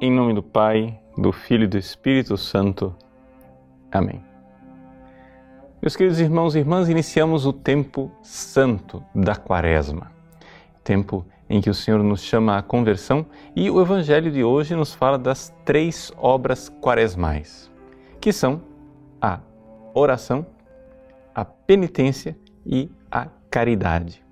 Em nome do Pai, do Filho e do Espírito Santo. Amém. Meus queridos irmãos e irmãs, iniciamos o tempo santo da Quaresma. Tempo em que o Senhor nos chama à conversão e o Evangelho de hoje nos fala das três obras quaresmais, que são a oração, a penitência e a caridade.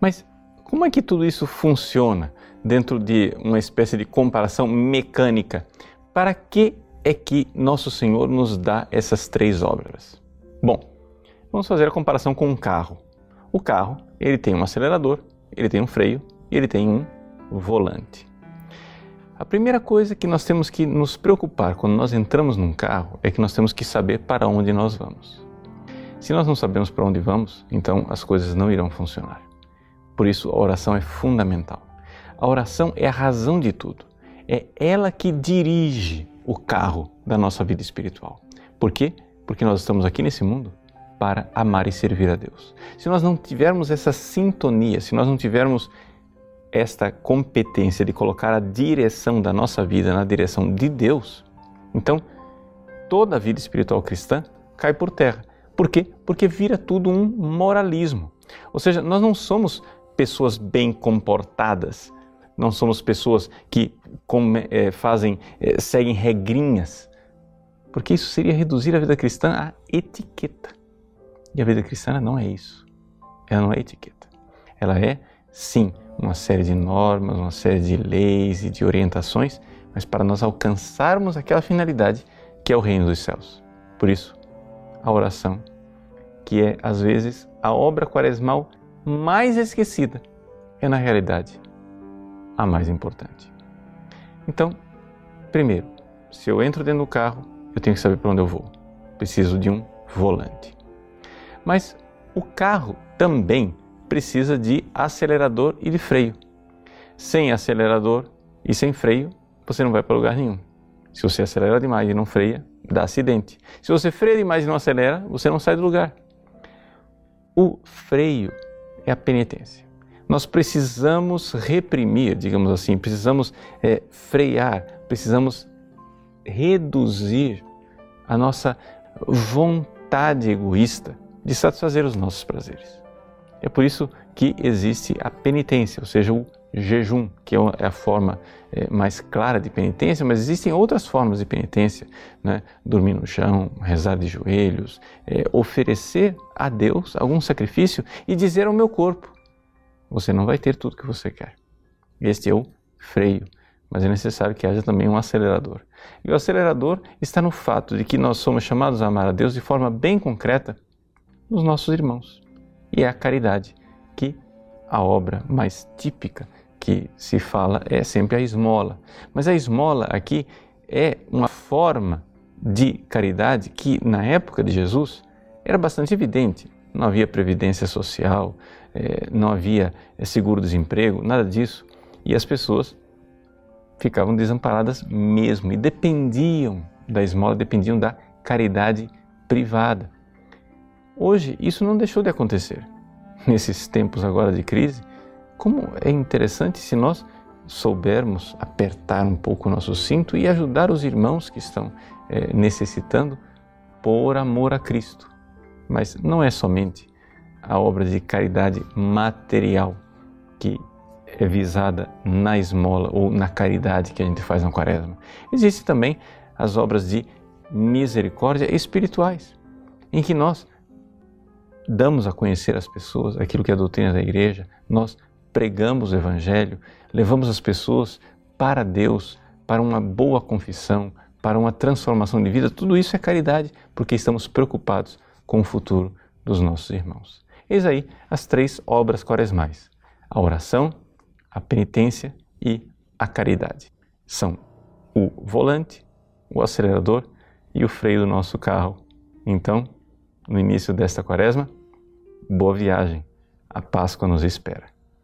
Mas como é que tudo isso funciona dentro de uma espécie de comparação mecânica? Para que é que Nosso Senhor nos dá essas três obras? Bom, vamos fazer a comparação com um carro. O carro, ele tem um acelerador, ele tem um freio e ele tem um volante. A primeira coisa que nós temos que nos preocupar quando nós entramos num carro é que nós temos que saber para onde nós vamos. Se nós não sabemos para onde vamos, então as coisas não irão funcionar. Por isso, a oração é fundamental. A oração é a razão de tudo. É ela que dirige o carro da nossa vida espiritual. Por quê? Porque nós estamos aqui nesse mundo para amar e servir a Deus. Se nós não tivermos essa sintonia, se nós não tivermos esta competência de colocar a direção da nossa vida na direção de Deus, então toda a vida espiritual cristã cai por terra. Por quê? Porque vira tudo um moralismo. Ou seja, nós não somos pessoas bem comportadas, não somos pessoas que é, fazem, é, seguem regrinhas, porque isso seria reduzir a vida cristã a etiqueta. E a vida cristã não é isso. Ela não é etiqueta. Ela é, sim, uma série de normas, uma série de leis e de orientações, mas para nós alcançarmos aquela finalidade que é o reino dos céus. Por isso, a oração, que é às vezes a obra quaresmal mais esquecida, é na realidade a mais importante. Então, primeiro, se eu entro dentro do carro, eu tenho que saber para onde eu vou. Preciso de um volante. Mas o carro também precisa de acelerador e de freio. Sem acelerador e sem freio, você não vai para lugar nenhum. Se você acelera demais e não freia, dá acidente. Se você freia demais e não acelera, você não sai do lugar. O freio é a penitência. Nós precisamos reprimir, digamos assim, precisamos é, frear, precisamos reduzir a nossa vontade egoísta de satisfazer os nossos prazeres. É por isso que existe a penitência, ou seja, o jejum, que é, é a forma é, mais clara de penitência, mas existem outras formas de penitência, né? dormir no chão, rezar de joelhos, é, oferecer a Deus algum sacrifício e dizer ao meu corpo: você não vai ter tudo que você quer. Este é o freio, mas é necessário que haja também um acelerador. E o acelerador está no fato de que nós somos chamados a amar a Deus de forma bem concreta nos nossos irmãos. E é a caridade que a obra mais típica que se fala é sempre a esmola. Mas a esmola aqui é uma forma de caridade que, na época de Jesus, era bastante evidente. Não havia previdência social, eh, não havia eh, seguro-desemprego, nada disso. E as pessoas ficavam desamparadas mesmo e dependiam da esmola, dependiam da caridade privada. Hoje, isso não deixou de acontecer. Nesses tempos agora de crise, como é interessante se nós soubermos apertar um pouco o nosso cinto e ajudar os irmãos que estão é, necessitando por amor a Cristo. Mas não é somente a obra de caridade material que é visada na esmola ou na caridade que a gente faz na quaresma. Existem também as obras de misericórdia espirituais, em que nós damos a conhecer às pessoas aquilo que é a doutrina da igreja, nós pregamos o Evangelho, levamos as pessoas para Deus, para uma boa confissão, para uma transformação de vida, tudo isso é caridade, porque estamos preocupados com o futuro dos nossos irmãos. Eis aí as três obras quaresmais: a oração, a penitência e a caridade. São o volante, o acelerador e o freio do nosso carro. Então, no início desta quaresma, boa viagem. A Páscoa nos espera.